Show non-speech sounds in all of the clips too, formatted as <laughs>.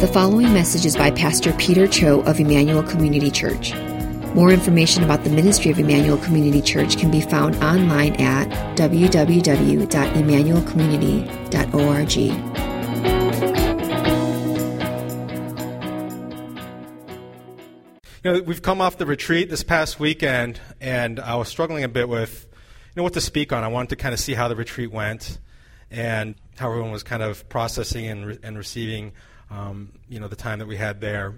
The following message is by Pastor Peter Cho of Emmanuel Community Church. More information about the ministry of Emmanuel Community Church can be found online at www.emmanuelcommunity.org. You know, we've come off the retreat this past weekend, and I was struggling a bit with, you know, what to speak on. I wanted to kind of see how the retreat went, and how everyone was kind of processing and, re- and receiving, um, you know, the time that we had there.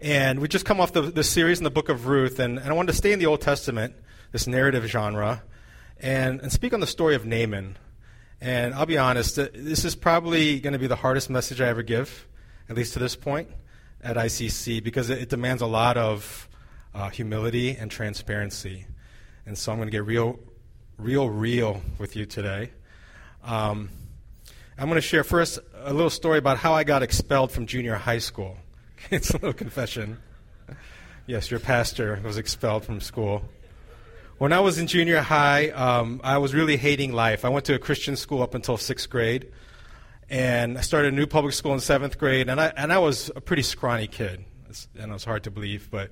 And we just come off the, the series in the book of Ruth, and, and I wanted to stay in the Old Testament, this narrative genre, and, and speak on the story of Naaman. And I'll be honest, this is probably going to be the hardest message I ever give, at least to this point, at ICC, because it, it demands a lot of uh, humility and transparency. And so I'm going to get real, real, real with you today. Um, I'm going to share first a little story about how I got expelled from junior high school. <laughs> it's a little confession. Yes, your pastor was expelled from school. When I was in junior high, um, I was really hating life. I went to a Christian school up until sixth grade, and I started a new public school in seventh grade. And I and I was a pretty scrawny kid, and it was hard to believe, but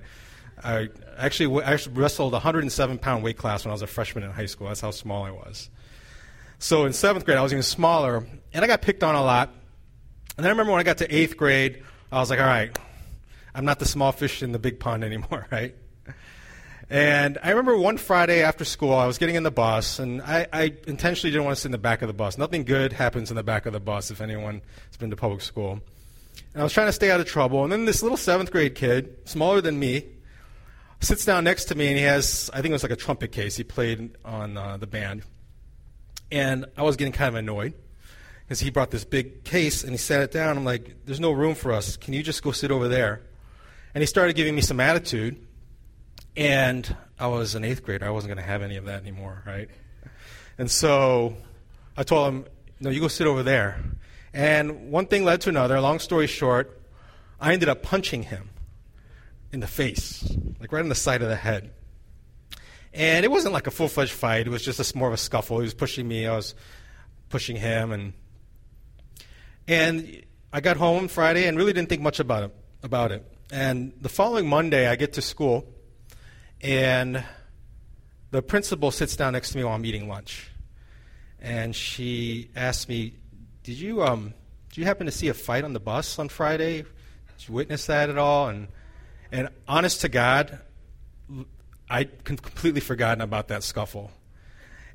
I actually I actually wrestled a 107 pound weight class when I was a freshman in high school. That's how small I was. So in seventh grade, I was even smaller, and I got picked on a lot. And then I remember when I got to eighth grade, I was like, all right, I'm not the small fish in the big pond <laughs> anymore, right? And I remember one Friday after school, I was getting in the bus, and I, I, intentionally didn't want to sit in the back of the bus. Nothing good happens in the back of the bus if anyone has been to public school. And I was trying to stay out of trouble, and then this little seventh grade kid, smaller than me, sits down next to me, and he has, I think it was like a trumpet case. He played on uh, the band. And I was getting kind of annoyed because he brought this big case and he sat it down. I'm like, there's no room for us. Can you just go sit over there? And he started giving me some attitude. And I was an eighth grader. I wasn't going to have any of that anymore, right? And so I told him, no, you go sit over there. And one thing led to another. Long story short, I ended up punching him in the face, like right in the side of the head. And it wasn't like a full fledged fight. It was just a, more of a scuffle. He was pushing me. I was pushing him, and and I got home Friday and really didn't think much about it. About it. And the following Monday, I get to school, and the principal sits down next to me while I'm eating lunch, and she asks me, "Did you um, did you happen to see a fight on the bus on Friday? Did you witness that at all?" And and honest to God, I'd completely forgotten about that scuffle.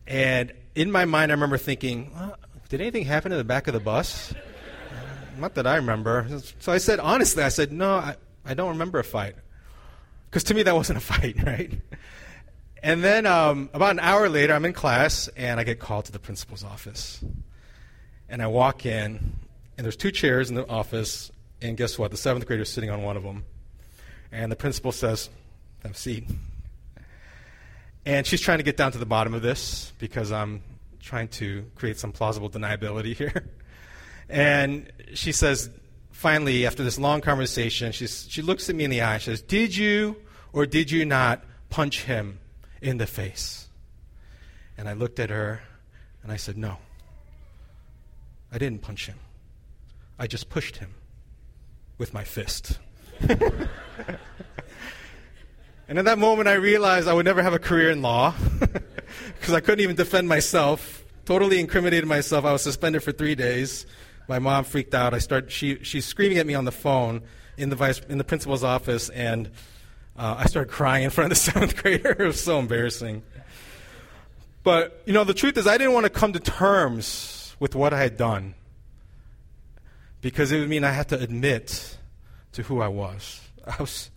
And in my mind, I remember thinking, well, did anything happen in the back of the bus? Not that I remember. So I said, honestly, I said, no, I, I don't remember a fight. Because to me, that wasn't a <laughs> fight, right? And then um, about an hour later, I'm in class, and I get called to the principal's office. And I walk in, and there's two chairs in the office, and guess what? The seventh grader is sitting on one of them. And the principal says, have a seat. And she's trying to get down to the bottom of this because I'm trying to create some plausible deniability <laughs> here. And she says, finally, after this long conversation, she's, she looks at me in the eye and says, Did you or did you not punch him in the face? And I looked at her and I said, No. I didn't punch him. I just pushed him with my fist. <laughs> And in that moment, I realized I would never have a career in law <laughs> because I couldn't even defend myself. Totally incriminated myself. I was suspended for three days. My mom freaked out. I start. She she's screaming at me on the phone in the vice in the principal's office, and uh, I started crying in front of the <laughs> seventh grader. it was so embarrassing. But you know, the truth is, I didn't want to come to terms with what I had done because it would mean I had to admit to who I was. I was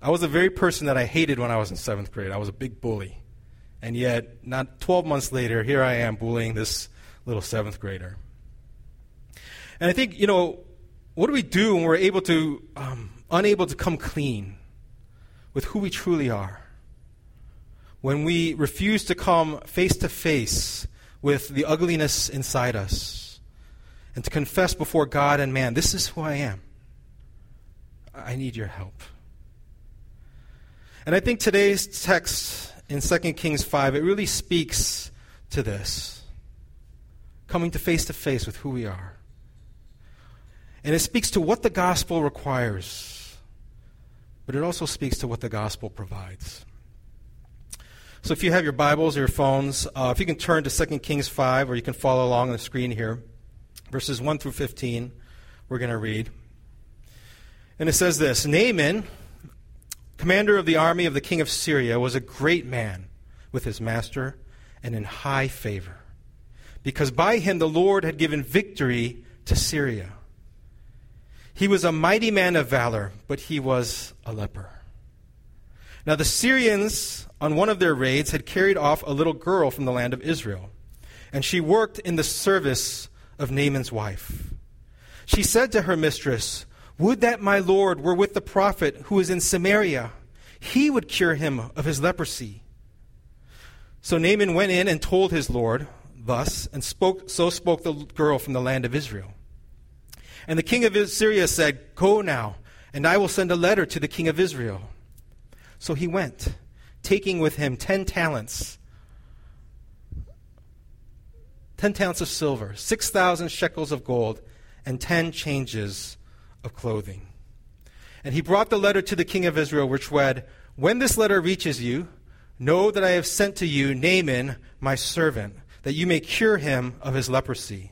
I was the very person that I hated when I was in seventh grade. I was a big bully. And yet, not 12 months later, here I am bullying this little seventh grader. And I think, you know, what do we do when we're able to, um, unable to come clean with who we truly are? When we refuse to come face to face with the ugliness inside us and to confess before God and man, this is who I am. I need your help. And I think today's text in 2 Kings 5, it really speaks to this. Coming to face to face with who we are. And it speaks to what the gospel requires, but it also speaks to what the gospel provides. So if you have your Bibles or your phones, uh, if you can turn to 2 Kings 5, or you can follow along on the screen here, verses 1 through 15, we're going to read. And it says this Naaman, commander of the army of the king of Syria, was a great man with his master and in high favor, because by him the Lord had given victory to Syria. He was a mighty man of valor, but he was a leper. Now the Syrians, on one of their raids, had carried off a little girl from the land of Israel, and she worked in the service of Naaman's wife. She said to her mistress, Would that my Lord were with the prophet who is in Samaria. He would cure him of his leprosy. So Naaman went in and told his Lord thus, and spoke, so spoke the girl from the land of Israel. And the king of Syria said, Go now, and I will send a letter to the king of Israel. So he went, taking with him ten talents, ten talents of silver, six thousand shekels of gold, and ten changes of clothing. And he brought the letter to the king of Israel, which read, When this letter reaches you, know that I have sent to you Naaman, my servant, that you may cure him of his leprosy.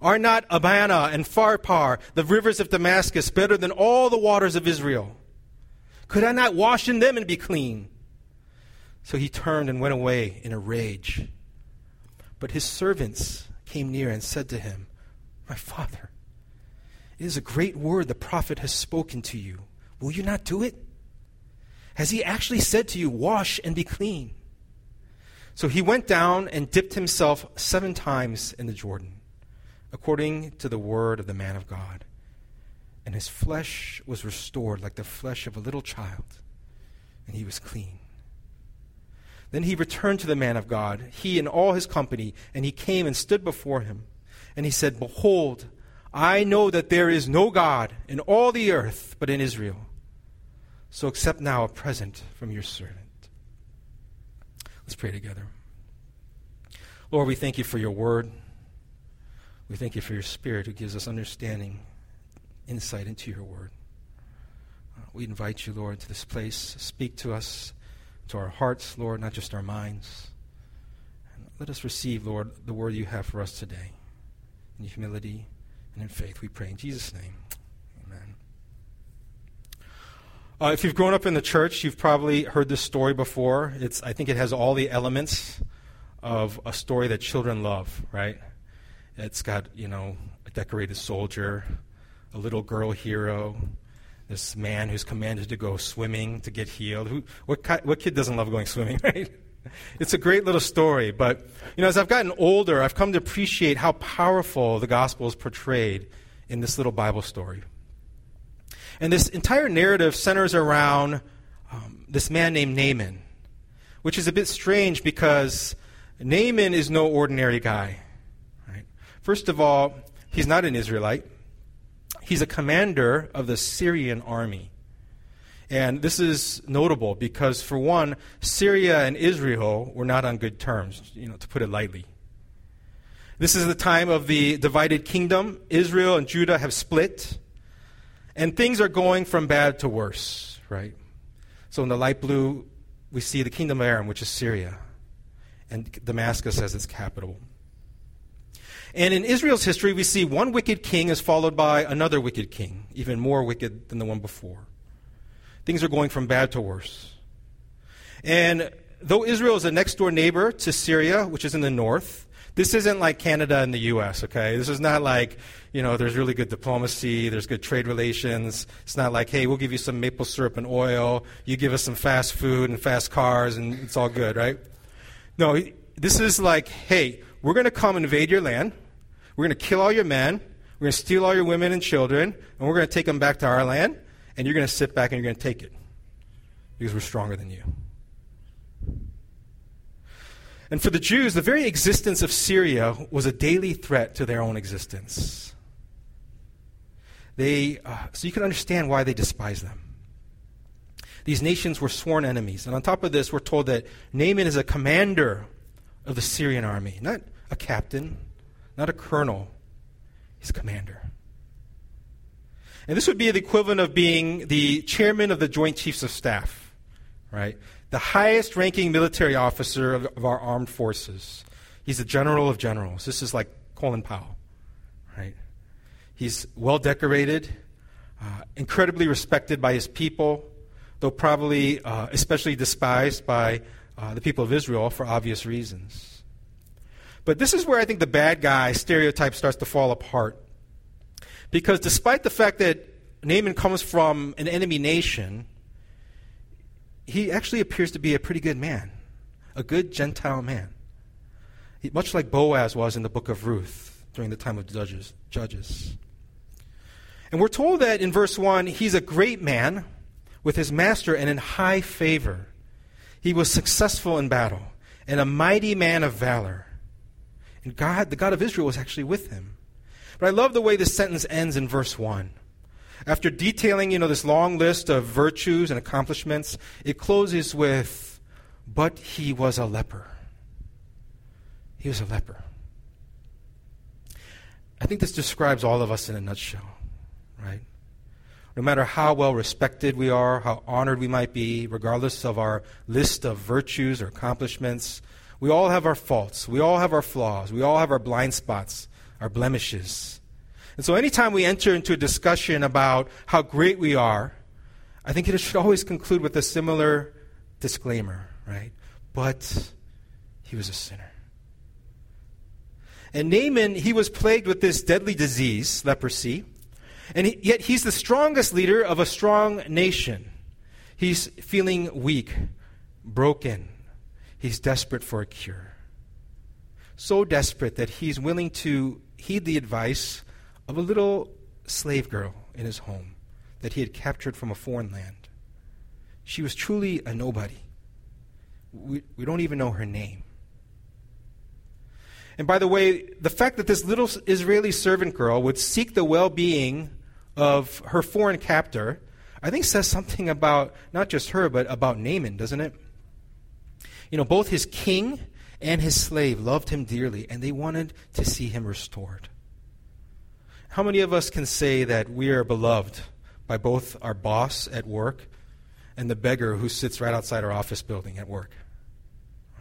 Are not Abana and Pharpar, the rivers of Damascus, better than all the waters of Israel? Could I not wash in them and be clean? So he turned and went away in a rage. But his servants came near and said to him, My father, it is a great word the prophet has spoken to you. Will you not do it? Has he actually said to you, Wash and be clean? So he went down and dipped himself seven times in the Jordan according to the word of the man of God. And his flesh was restored like the flesh of a little child, and he was clean. Then he returned to the man of God, he and all his company, and he came and stood before him. And he said, Behold, I know that there is no God in all the earth but in Israel. So accept now a present from your servant. Let's pray together. Lord, we thank you for your word. We thank you for your Spirit who gives us understanding, insight into your word. Uh, we invite you, Lord, to this place. Speak to us, to our hearts, Lord, not just our minds. And let us receive, Lord, the word you have for us today. In humility and in faith, we pray. In Jesus' name, amen. Uh, if you've grown up in the church, you've probably heard this story before. It's, I think it has all the elements of a story that children love, right? It's got, you know, a decorated soldier, a little girl hero, this man who's commanded to go swimming to get healed. Who, what, what kid doesn't love going <laughs> swimming, right? It's a great little story, but you know, as I've gotten older, I've come to appreciate how powerful the gospel is portrayed in this little Bible story. And this entire narrative centers around um, this man named Naaman, which is a bit strange because Naaman is no ordinary guy. First of all, he's not an Israelite, he's a commander of the Syrian army. And this is notable because, for one, Syria and Israel were not on good terms, you know, to put it lightly. This is the time of the divided kingdom. Israel and Judah have split, and things are going from bad to worse, right? So in the light blue, we see the kingdom of Aram, which is Syria, and Damascus as its capital. And in Israel's history, we see one wicked king is followed by another wicked king, even more wicked than the one before. Things are going from bad to worse. And though Israel is a next door neighbor to Syria, which is in the north, this isn't like Canada and the U.S., okay? This is not like, you know, there's really good diplomacy, there's good trade relations. It's not like, hey, we'll give you some maple syrup and oil, you give us some fast food and fast cars, and it's all good, right? No, this is like, hey, we're going to come invade your land, we're going to kill all your men, we're going to steal all your women and children, and we're going to take them back to our land, and you're going to sit back and you're going to take it because we're stronger than you. And for the Jews, the very existence of Syria was a daily threat to their own existence. They, uh, so you can understand why they despise them. These nations were sworn enemies. And on top of this, we're told that Naaman is a commander of the Syrian army, not a captain, not a colonel. He's a commander. And this would be the equivalent of being the chairman of the Joint Chiefs of Staff, right? the highest ranking military officer of, of, our armed forces. He's the general of generals. This is like Colin Powell, right? He's well decorated, uh, incredibly respected by his people, though probably uh, especially despised by uh, the people of Israel for obvious reasons. But this is where I think the bad guy stereotype starts to fall apart. Because despite the fact that Naaman comes from an enemy nation, he actually appears to be a pretty good man, a good Gentile man. He, much like Boaz was in the book of Ruth during the time of Judges. Judges. And we're told that in verse 1, he's a great man with his master and in high favor. He was successful in battle and a mighty man of valor. And God, the God of Israel, was actually with him. But I love the way this sentence ends in verse 1. After detailing, you know, this long list of virtues and accomplishments, it closes with, but he was a leper. He was a leper. I think this describes all of us in a nutshell? No matter how well respected we are, how honored we might be, regardless of our list of virtues or accomplishments, we all have our faults. We all have our flaws. We all have our blind spots, our blemishes. And so anytime we enter into a discussion about how great we are, I think it should always conclude with a similar disclaimer, right? But he was a sinner. And Naaman, he was plagued with this deadly disease, leprosy, and he, yet he's the strongest leader of a strong nation. He's feeling weak, broken. He's desperate for a cure. So desperate that he's willing to heed the advice of a little slave girl in his home that he had captured from a foreign land. She was truly a nobody. We, we don't even know her name. And by the way, the fact that this little Israeli servant girl would seek the well being of her foreign captor, I think says something about not just her, but about Naaman, doesn't it? You know, both his king and his slave loved him dearly, and they wanted to see him restored. How many of us can say that we are beloved by both our boss at work and the beggar who sits right outside our office building at work?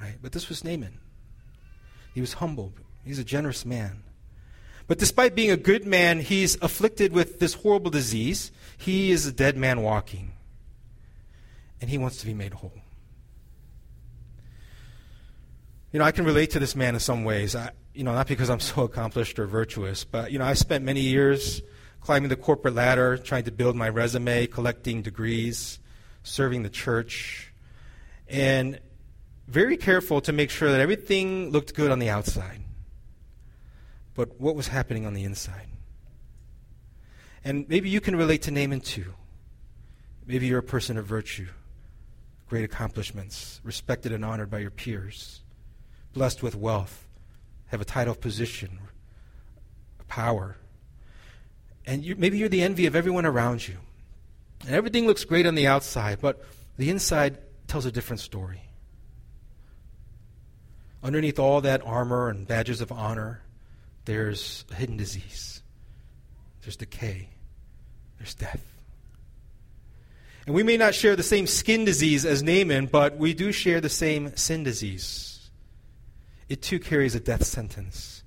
Right? But this was Naaman. He was humble. He's a generous man. But despite being a good man, he's afflicted with this horrible disease. He is a dead man walking. And he wants to be made whole. You know, I can relate to this man in some ways. I, you know, not because I'm so accomplished or virtuous, but, you know, I spent many years climbing the corporate ladder, trying to build my resume, collecting degrees, serving the church, and very careful to make sure that everything looked good on the outside. But what was happening on the inside? And maybe you can relate to Naaman too. Maybe you're a person of virtue, great accomplishments, respected and honored by your peers, blessed with wealth have a title of position, power. And you, maybe you're the envy of everyone around you. And everything looks great on the outside, but the inside tells a different story. Underneath all that armor and badges of honor, there's a hidden disease, there's decay, there's death. And we may not share the same skin disease as Naaman, but we do share the same sin disease it too carries a death sentence.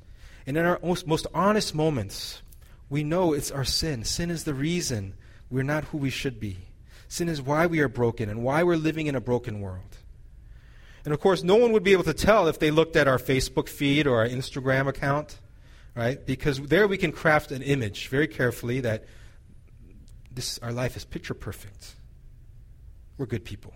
And in our most, most honest moments, we know it's our sin. Sin is the reason we're not who we should be. Sin is why we are broken and why we're living in a broken world. And of course, no one would be able to tell if they looked at our Facebook feed or our Instagram account, right? Because there we can craft an image very carefully that this, our life is picture perfect. We're good people.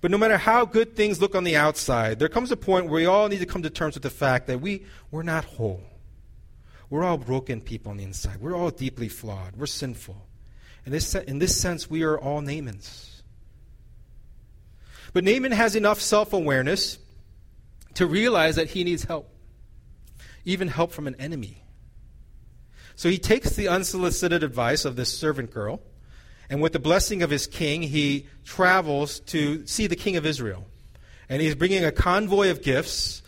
But no matter how good things look on the outside, there comes a point where we all need to come to terms with the fact that we, we're not whole. We're all broken people on the inside. We're all deeply flawed. We're sinful. In this, in this sense, we are all Naamans. But Naaman has enough self awareness to realize that he needs help, even help from an enemy. So he takes the unsolicited advice of this servant girl, and with the blessing of his king, he travels to see the king of Israel. And he's bringing a convoy of gifts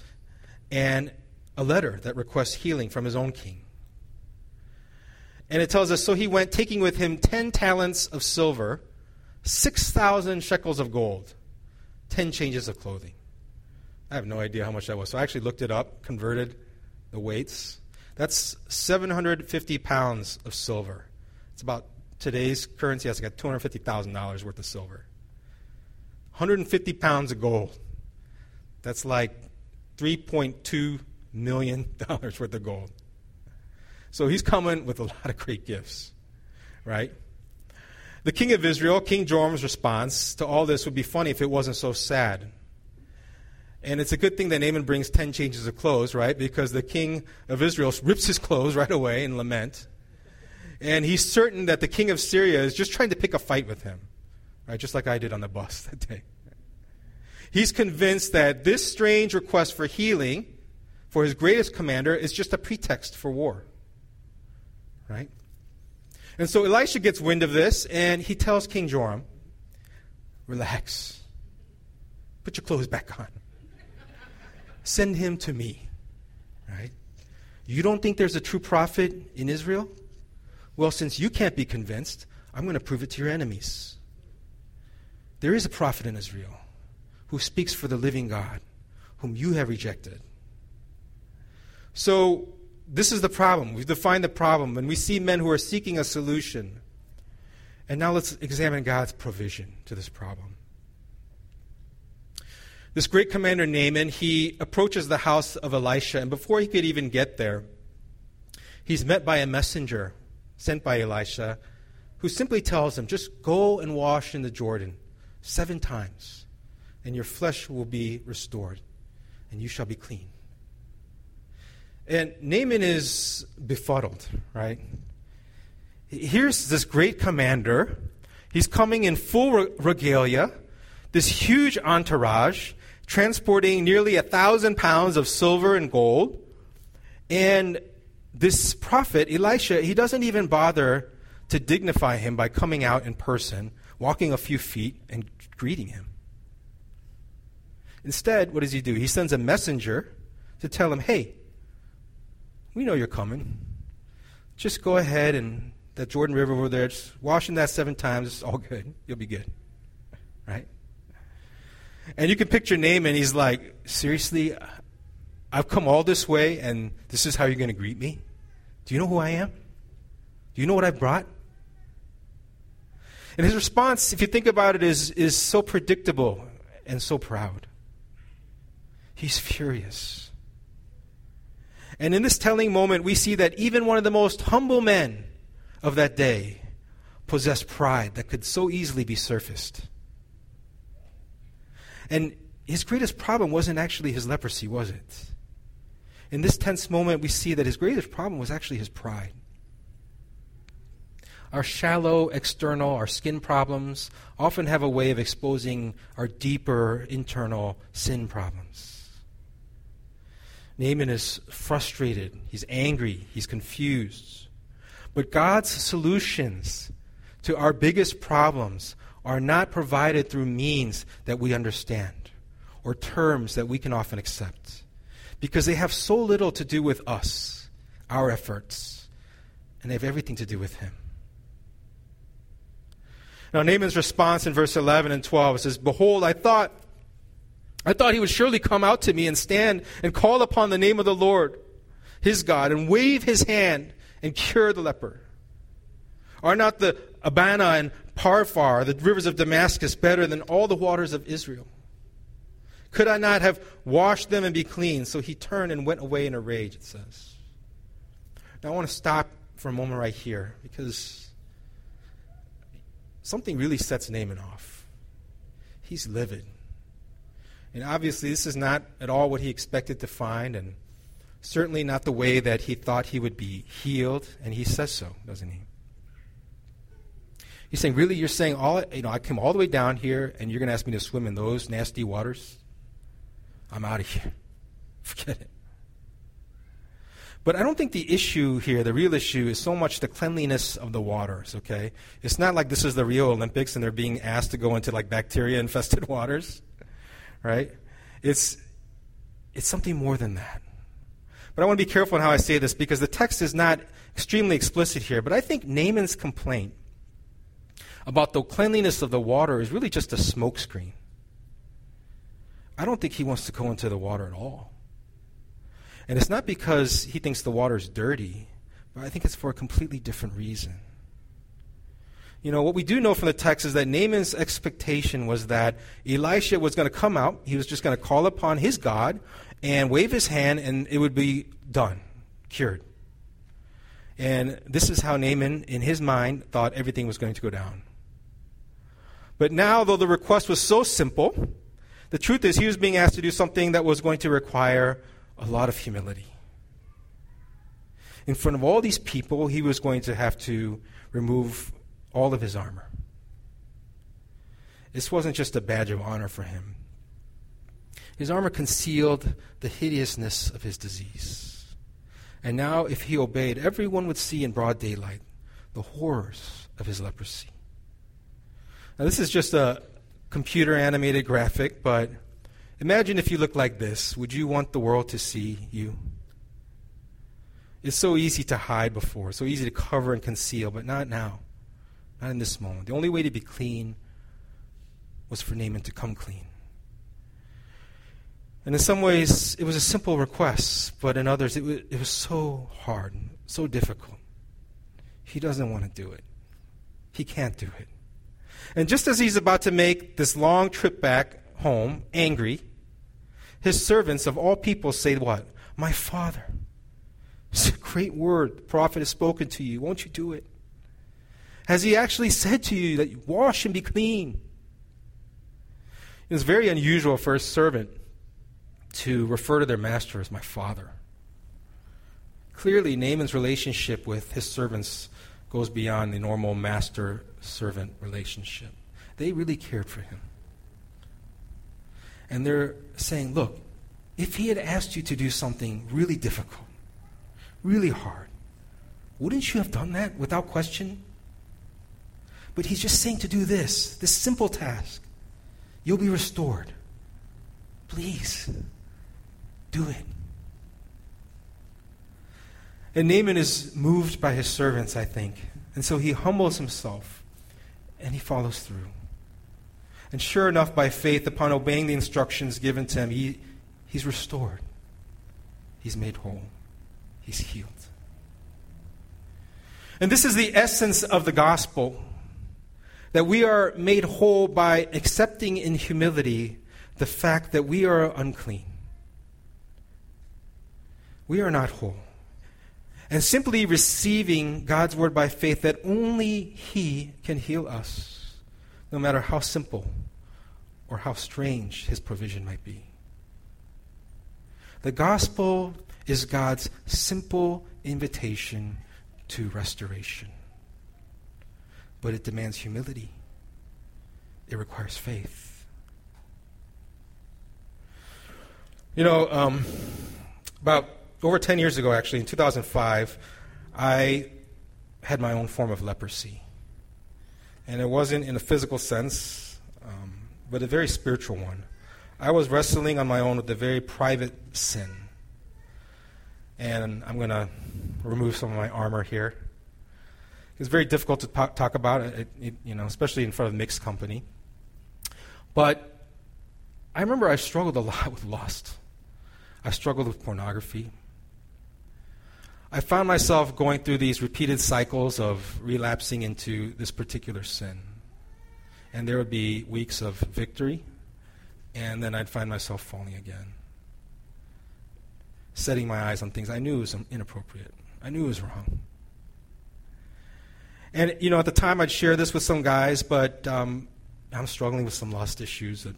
and a letter that requests healing from his own king. And it tells us so he went, taking with him 10 talents of silver, 6,000 shekels of gold, 10 changes of clothing. I have no idea how much that was. So I actually looked it up, converted the weights. That's 750 pounds of silver. It's about today's currency, that's got $250,000 worth of silver. 150 pounds of gold. That's like 3.2 million <laughs> dollars worth of gold. So he's coming with a lot of great gifts, right? The king of Israel, King Joram's response to all this would be funny if it wasn't so sad. And it's a good thing that Naaman brings 10 changes of clothes, right? Because the king of Israel rips his clothes right away in lament. And he's certain that the king of Syria is just trying to pick a fight with him, right? Just like I did on the bus <laughs> that day. He's convinced that this strange request for healing for his greatest commander is just a pretext for war. Right? And so Elisha gets wind of this and he tells King Joram, Relax. Put your clothes back on. Send him to me. Right? You don't think there's a true prophet in Israel? Well, since you can't be convinced, I'm going to prove it to your enemies. There is a prophet in Israel who speaks for the living God, whom you have rejected. So, this is the problem. We've defined the problem, and we see men who are seeking a solution. And now let's examine God's provision to this problem. This great commander Naaman, he approaches the house of Elisha, and before he could even get there, he's met by a messenger sent by Elisha who simply tells him, Just go and wash in the Jordan seven times, and your flesh will be restored, and you shall be clean. And Naaman is befuddled, right? Here's this great commander. He's coming in full regalia, this huge entourage, transporting nearly a thousand pounds of silver and gold. And this prophet, Elisha, he doesn't even bother to dignify him by coming out in person, walking a few feet, and greeting him. Instead, what does he do? He sends a messenger to tell him, hey, we know you're coming. Just go ahead and that Jordan River over there, just washing that seven times, it's all good. You'll be good. Right? And you can picture Naaman, he's like, seriously, I've come all this way, and this is how you're going to greet me? Do you know who I am? Do you know what I brought? And his response, if you think about it, is, is so predictable and so proud. He's furious. And in this telling moment, we see that even one of the most humble men of that day possessed pride that could so easily be surfaced. And his greatest problem wasn't actually his leprosy, was it? In this tense moment, we see that his greatest problem was actually his pride. Our shallow external, our skin problems often have a way of exposing our deeper internal sin problems. Naaman is frustrated, he's angry, he's confused. But God's solutions to our biggest problems are not provided through means that we understand or terms that we can often accept because they have so little to do with us, our efforts, and they have everything to do with Him. Now, Naaman's response in verse 11 and 12 says, Behold, I thought I thought he would surely come out to me and stand and call upon the name of the Lord, his God, and wave his hand and cure the leper. Are not the Abana and Pharpar, the rivers of Damascus, better than all the waters of Israel? Could I not have washed them and be clean? So he turned and went away in a rage, it says. Now I want to stop for a moment right here because something really sets Naaman off. He's livid. And obviously, this is not at all what he expected to find, and certainly not the way that he thought he would be healed, and he says so, doesn't he? He's saying, Really, you're saying all you know, I came all the way down here and you're gonna ask me to swim in those nasty waters? I'm out of here. <laughs> Forget it. But I don't think the issue here, the real issue, is so much the cleanliness of the waters, okay? It's not like this is the Rio Olympics and they're being asked to go into like bacteria infested <laughs> waters, right? It's, it's something more than that. But I want to be careful in how I say this because the text is not extremely explicit here. But I think Naaman's complaint about the cleanliness of the water is really just a smokescreen. I don't think he wants to go into the water at all. And it's not because he thinks the water is dirty, but I think it's for a completely different reason. You know, what we do know from the text is that Naaman's expectation was that Elisha was going to come out, he was just going to call upon his God and wave his hand, and it would be done, cured. And this is how Naaman, in his mind, thought everything was going to go down. But now, though the request was so simple, the truth is he was being asked to do something that was going to require a lot of humility. In front of all these people, he was going to have to remove all of his armor. This wasn't just a badge of honor for him. His armor concealed the hideousness of his disease. And now, if he obeyed, everyone would see in broad daylight the horrors of his leprosy. Now, this is just a computer animated graphic, but Imagine if you look like this. Would you want the world to see you? It's so easy to hide before, so easy to cover and conceal, but not now. Not in this moment. The only way to be clean was for Naaman to come clean. And in some ways, it was a simple request, but in others, it was, it was so hard, so difficult. He doesn't want to do it. He can't do it. And just as he's about to make this long trip back home, angry, his servants of all people say, What? My father. It's a great word. The prophet has spoken to you. Won't you do it? Has he actually said to you that you wash and be clean? It's very unusual for a servant to refer to their master as my father. Clearly, Naaman's relationship with his servants goes beyond the normal master servant relationship. They really cared for him. And they're saying, look, if he had asked you to do something really difficult, really hard, wouldn't you have done that without question? But he's just saying to do this, this simple task. You'll be restored. Please, do it. And Naaman is moved by his servants, I think. And so he humbles himself and he follows through. And sure enough, by faith, upon obeying the instructions given to him, he, he's restored. He's made whole. He's healed. And this is the essence of the gospel that we are made whole by accepting in humility the fact that we are unclean. We are not whole. And simply receiving God's word by faith that only He can heal us no matter how simple or how strange his provision might be. The gospel is God's simple invitation to restoration. But it demands humility, it requires faith. You know, um, about over 10 years ago, actually, in 2005, I had my own form of leprosy. And it wasn't in a physical sense, um, but a very spiritual one. I was wrestling on my own with a very private sin. And I'm going to remove some of my armor here. It's very difficult to talk about, it, it, you know, especially in front of mixed company. But I remember I struggled a lot <laughs> with lust. I struggled with pornography. I found myself going through these repeated cycles of relapsing into this particular sin. And there would be weeks of victory, and then I'd find myself falling again. Setting my eyes on things I knew was inappropriate, I knew it was wrong. And, you know, at the time I'd share this with some guys, but um, I'm struggling with some lust issues that,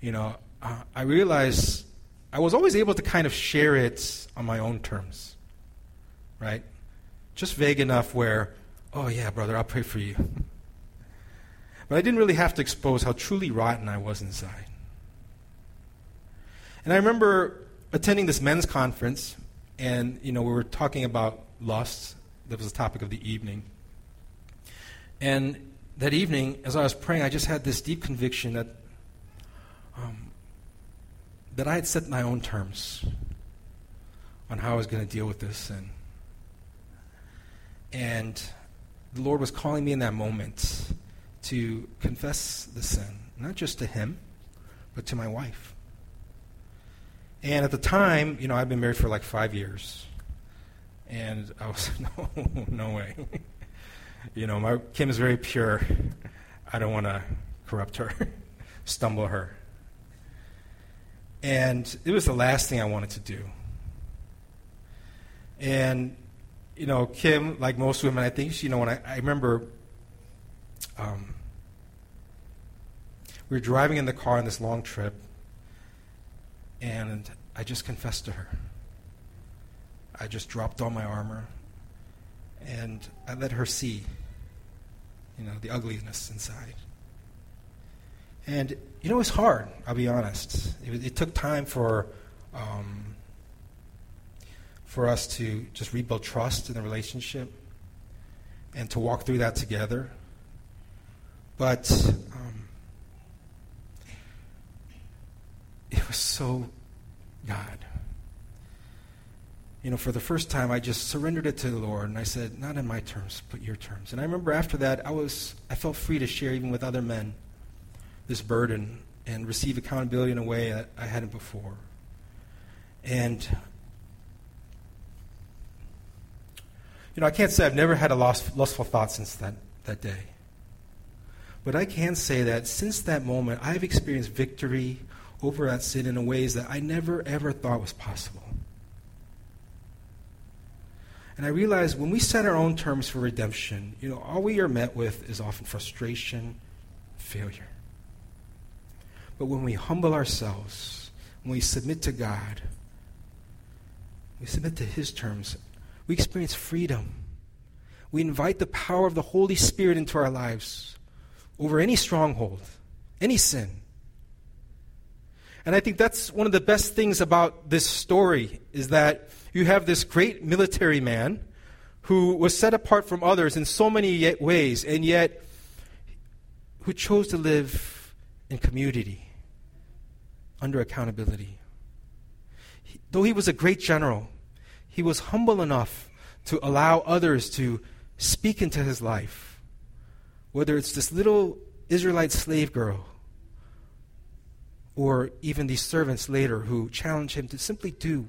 you know, uh, I realized I was always able to kind of share it on my own terms, right? Just vague enough where, oh, yeah, brother, I'll pray for you. but I didn't really have to expose how truly rotten I was inside. And I remember attending this men's conference, and, you know, we were talking about lust. That was the topic of the evening. And that evening, as I was praying, I just had this deep conviction that um, that I had set my own terms on how I was going to deal with this, and and the Lord was calling me in that moment to confess the sin, not just to Him, but to my wife. And at the time, you know, I've been married for like five years, and I was <laughs> no, no way. you know, my Kim is very pure. I don't want to corrupt her, <laughs> stumble her. And it was the last thing I wanted to do. And, you know, Kim, like most women, I think, she, you know, when I, I remember um, we were driving in the car on this long trip, and I just confessed to her. I just dropped all my armor, and I let her see, you know, the ugliness inside. And you know, it's hard. I'll be honest. It, it took time for um, for us to just rebuild trust in the relationship and to walk through that together. But um, it was so God. You know, for the first time, I just surrendered it to the Lord, and I said, "Not in my terms, but your terms." And I remember after that, I was I felt free to share even with other men this burden and receive accountability in a way that I hadn't before. And, you know, I can't say I've never had a lust, lustful thought since that, that day. But I can say that since that moment, I've experienced victory over that sin in ways that I never, ever thought was possible. And I realize when we set our own terms for redemption, you know, all we are met with is often frustration, failure. But when we humble ourselves, when we submit to God, we submit to His terms, we experience freedom. We invite the power of the Holy Spirit into our lives over any stronghold, any sin. And I think that's one of the best things about this story is that you have this great military man who was set apart from others in so many ways, and yet who chose to live in community under accountability. He, though he was a great general, he was humble enough to allow others to speak into his life. Whether it's this little Israelite slave girl or even these servants later who challenged him to simply do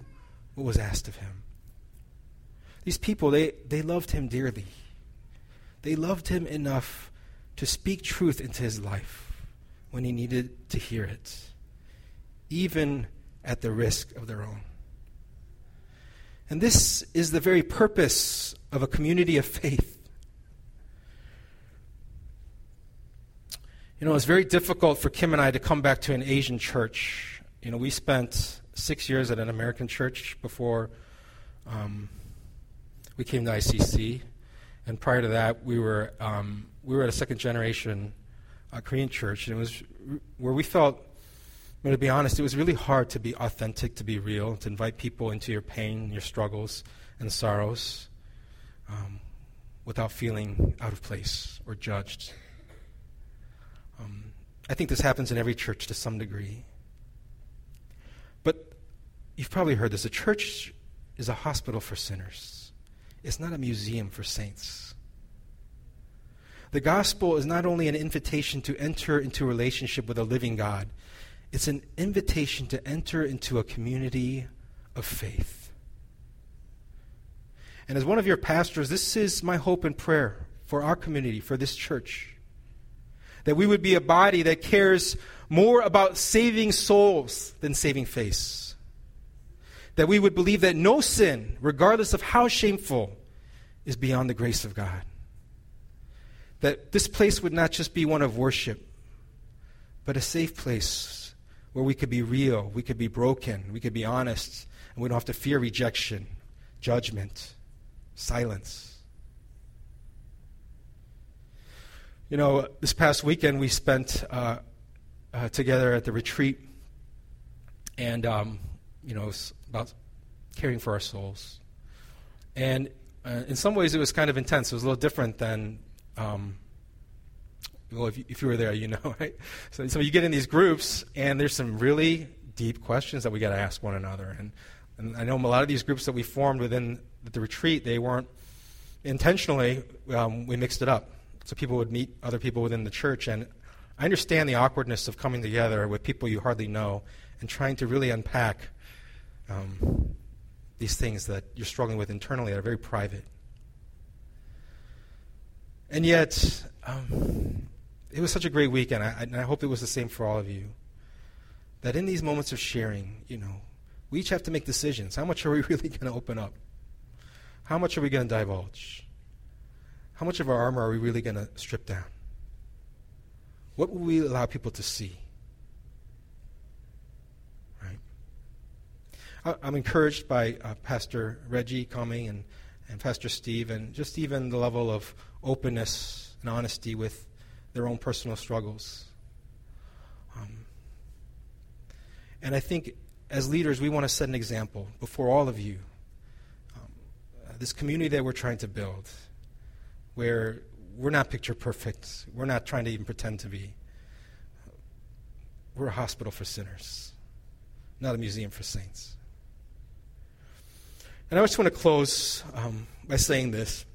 what was asked of him. These people, they, they loved him dearly. They loved him enough to speak truth into his life when he needed to hear it even at the risk of their own. And this is the very purpose of a community of faith. You know, it's very difficult for Kim and I to come back to an Asian church. You know, we spent six years at an American church before um, we came to ICC, and prior to that, we were um, we were at a second generation uh, Korean church, and it was where we felt but to be honest, it was really hard to be authentic, to be real, to invite people into your pain, your struggles, and sorrows um, without feeling out of place or judged. Um, I think this happens in every church to some degree. But you've probably heard this a church is a hospital for sinners, it's not a museum for saints. The gospel is not only an invitation to enter into a relationship with a living God, It's an invitation to enter into a community of faith. And as one of your pastors, this is my hope and prayer for our community, for this church. That we would be a body that cares more about saving souls than saving face. That we would believe that no sin, regardless of how shameful, is beyond the grace of God. That this place would not just be one of worship, but a safe place where we could be real, we could be broken, we could be honest, and we don't have to fear rejection, judgment, silence. You know, this past weekend we spent uh, uh, together at the retreat, and um, you know, about caring for our souls. And uh, in some ways, it was kind of intense. It was a little different than, um, well, if you, if you, were there, you know, <laughs> right? So, so you get in these groups, and there's some really deep questions that we got to ask one another. And, and I know a lot of these groups that we formed within the retreat, they weren't intentionally, um, we mixed it up. So people would meet other people within the church, and I understand the awkwardness of coming together with people you hardly know and trying to really unpack um, these things that you're struggling with internally that are very private. And yet, um, it was such a great weekend, I, and I hope it was the same for all of you. That in these moments of sharing, you know, we each have to make decisions. How much are we <laughs> really going to open up? How much are we going to divulge? How much of our armor are we really going to strip down? What will we allow people to see? Right. I'm encouraged by uh, Pastor Reggie coming and, and Pastor Steve, and just even the level of openness and honesty with their own personal struggles. Um, and I think as leaders, we want to set an example before all of you. Um, uh, this community that we're trying to build, where we're not picture perfect, we're not trying to even pretend to be. We're a hospital for sinners, not a museum for saints. And I just want to close um, by saying this.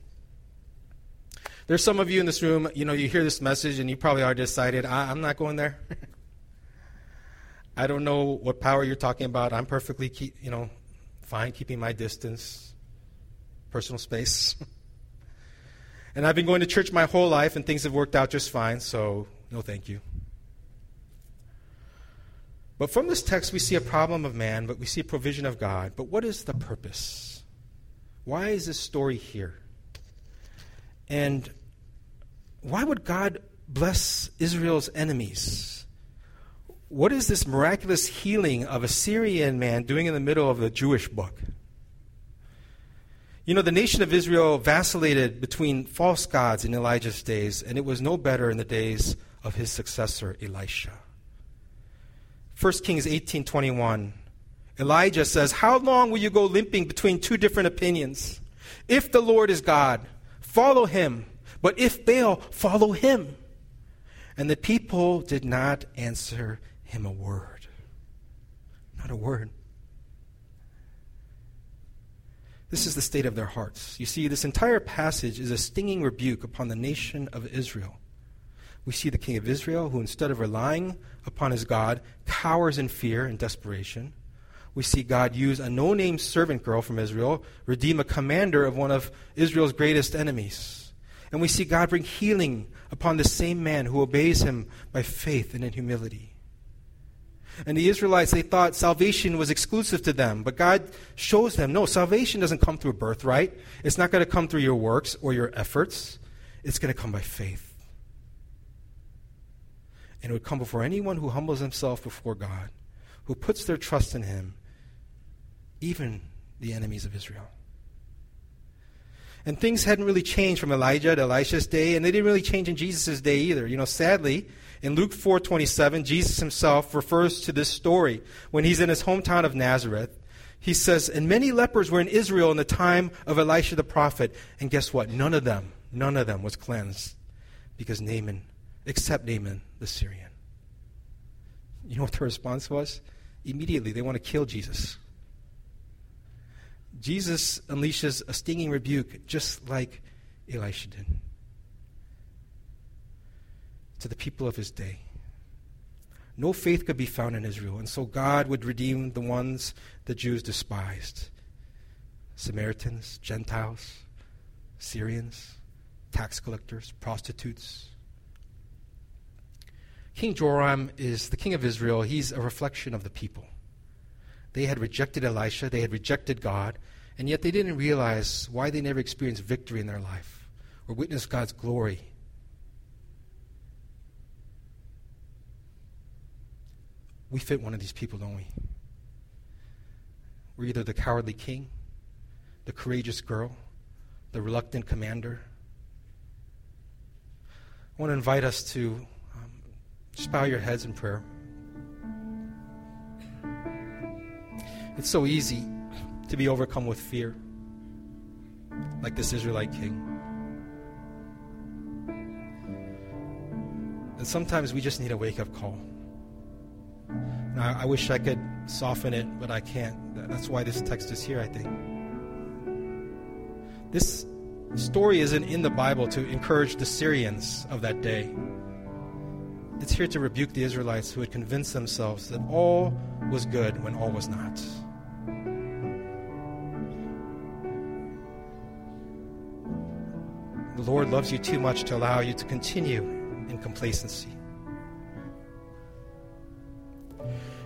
There's some of you in this room, you know, you hear this message and you probably are decided, I- am not going there. <laughs> I don't know what power you're talking about. I'm perfectly, keep, you know, fine keeping my distance, personal space. <laughs> and I've been going to church my whole life and things have worked out just fine, so no thank you. But from this text, we see a problem of man, but we see a provision of God. But what is the purpose? Why is this story here? And why would God bless Israel's enemies? What is this miraculous healing of a Syrian man doing in the middle of the Jewish book? You know, the nation of Israel vacillated between false gods in Elijah's days, and it was no better in the days of his successor, Elisha. 1 Kings 18:21. Elijah says, "How long will you go limping between two different opinions? If the Lord is God, follow him, but if Baal, follow him." And the people did not answer him a word. Not a word. This is the state of their hearts. You see, this entire passage is a stinging rebuke upon the nation of Israel. We see the king of Israel, who instead of relying upon his God, cowers in fear and desperation. We see God use a no name servant girl from Israel, redeem a commander of one of Israel's greatest enemies. And we see God bring healing upon the same man who obeys him by faith and in humility. And the Israelites, they thought salvation was exclusive to them. But God shows them no, salvation doesn't come through birthright. It's not going to come through your works or your efforts. It's going to come by faith and it would come before anyone who humbles himself before God, who puts their trust in him, even the enemies of Israel. And things hadn't really changed from Elijah to Elisha's day, and they didn't really change in Jesus' day either. You know, sadly, in Luke 4:27, Jesus himself refers to this story when he's in his hometown of Nazareth. He says, "And many lepers were in Israel in the time of Elisha the prophet, and guess what? None of them, none of them was cleansed because Naaman except Naaman the Syrian. You know what the response was? Immediately, they want to kill Jesus. Jesus unleashes a stinging rebuke just like Elisha did to the people of his day. no faith could be found in Israel. And so God would redeem the ones the Jews despised Samaritans, Gentiles, Syrians, tax collectors, prostitutes. King Joram is the king of Israel. He's a reflection of the people. They had rejected Elisha, they had rejected God, and yet they didn't realize why they never experienced victory in their life or witnessed God's glory We fit one of these people, don't we? We're either the cowardly king, the courageous girl, the reluctant commander. I want to invite us to um, just bow your heads in prayer. It's so easy to be overcome with fear, like this Israelite king. And sometimes we just need a wake up call. I, I wish I could soften it, but I can't. That's why this text is here, I think. This story isn't in the Bible to encourage the Syrians of that day. It's here to rebuke the Israelites who had convinced themselves that all was good when all was not. Lord loves you too much to allow you to continue in complacency.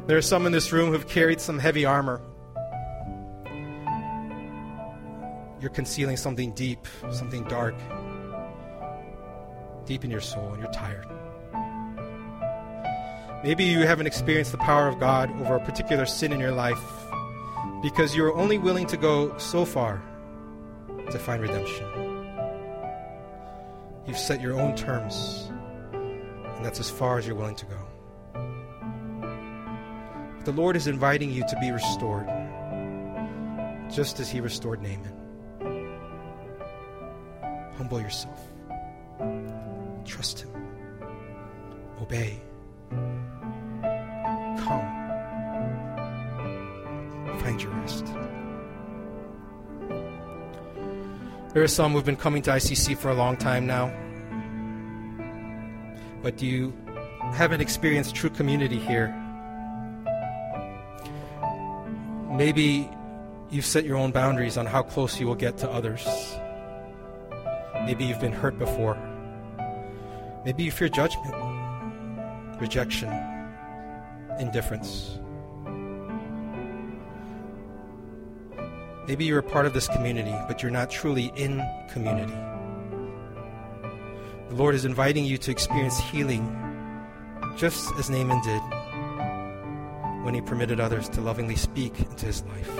There are some in this room who've carried some heavy armor. You're concealing something deep, something dark, deep in your soul, and you're tired. Maybe you haven't experienced the power of God over a particular sin in your life because you're only willing to go so far to find redemption. You've set your own terms, and that's as far as you're willing to go. But The Lord is inviting you to be restored, just as He restored Naaman. Humble yourself, trust Him, obey, come, find your rest. There are some who've been coming to ICC for a long time now, but you haven't experienced true community here Maybe you've set your own boundaries on how close you will get to others. Maybe you've been hurt before. Maybe you fear judgment, rejection, indifference. Maybe you're a part of this community, but you're not truly in community. The Lord is inviting you to experience healing just as Naaman did when he permitted others to lovingly speak into his life.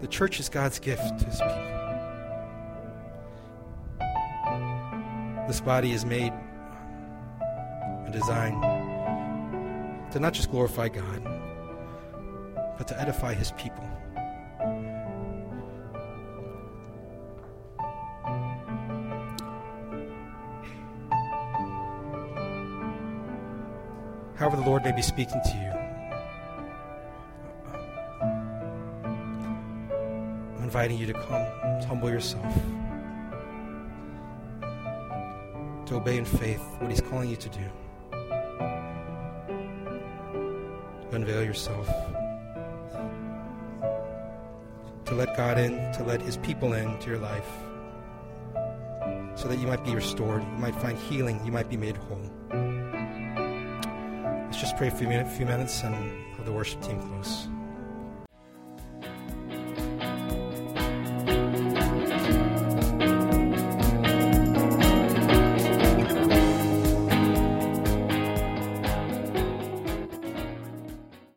The church is God's gift to his people. This body is made and designed to not just glorify God, but to edify his people. however the Lord may be speaking to you. I'm inviting you to come, to humble yourself, to obey in faith what He's calling you to do, unveil yourself, to let God in, to let His people into your life, so that you might be restored, you might find healing, you might be made whole Let's just pray for a few minutes and have the worship team close.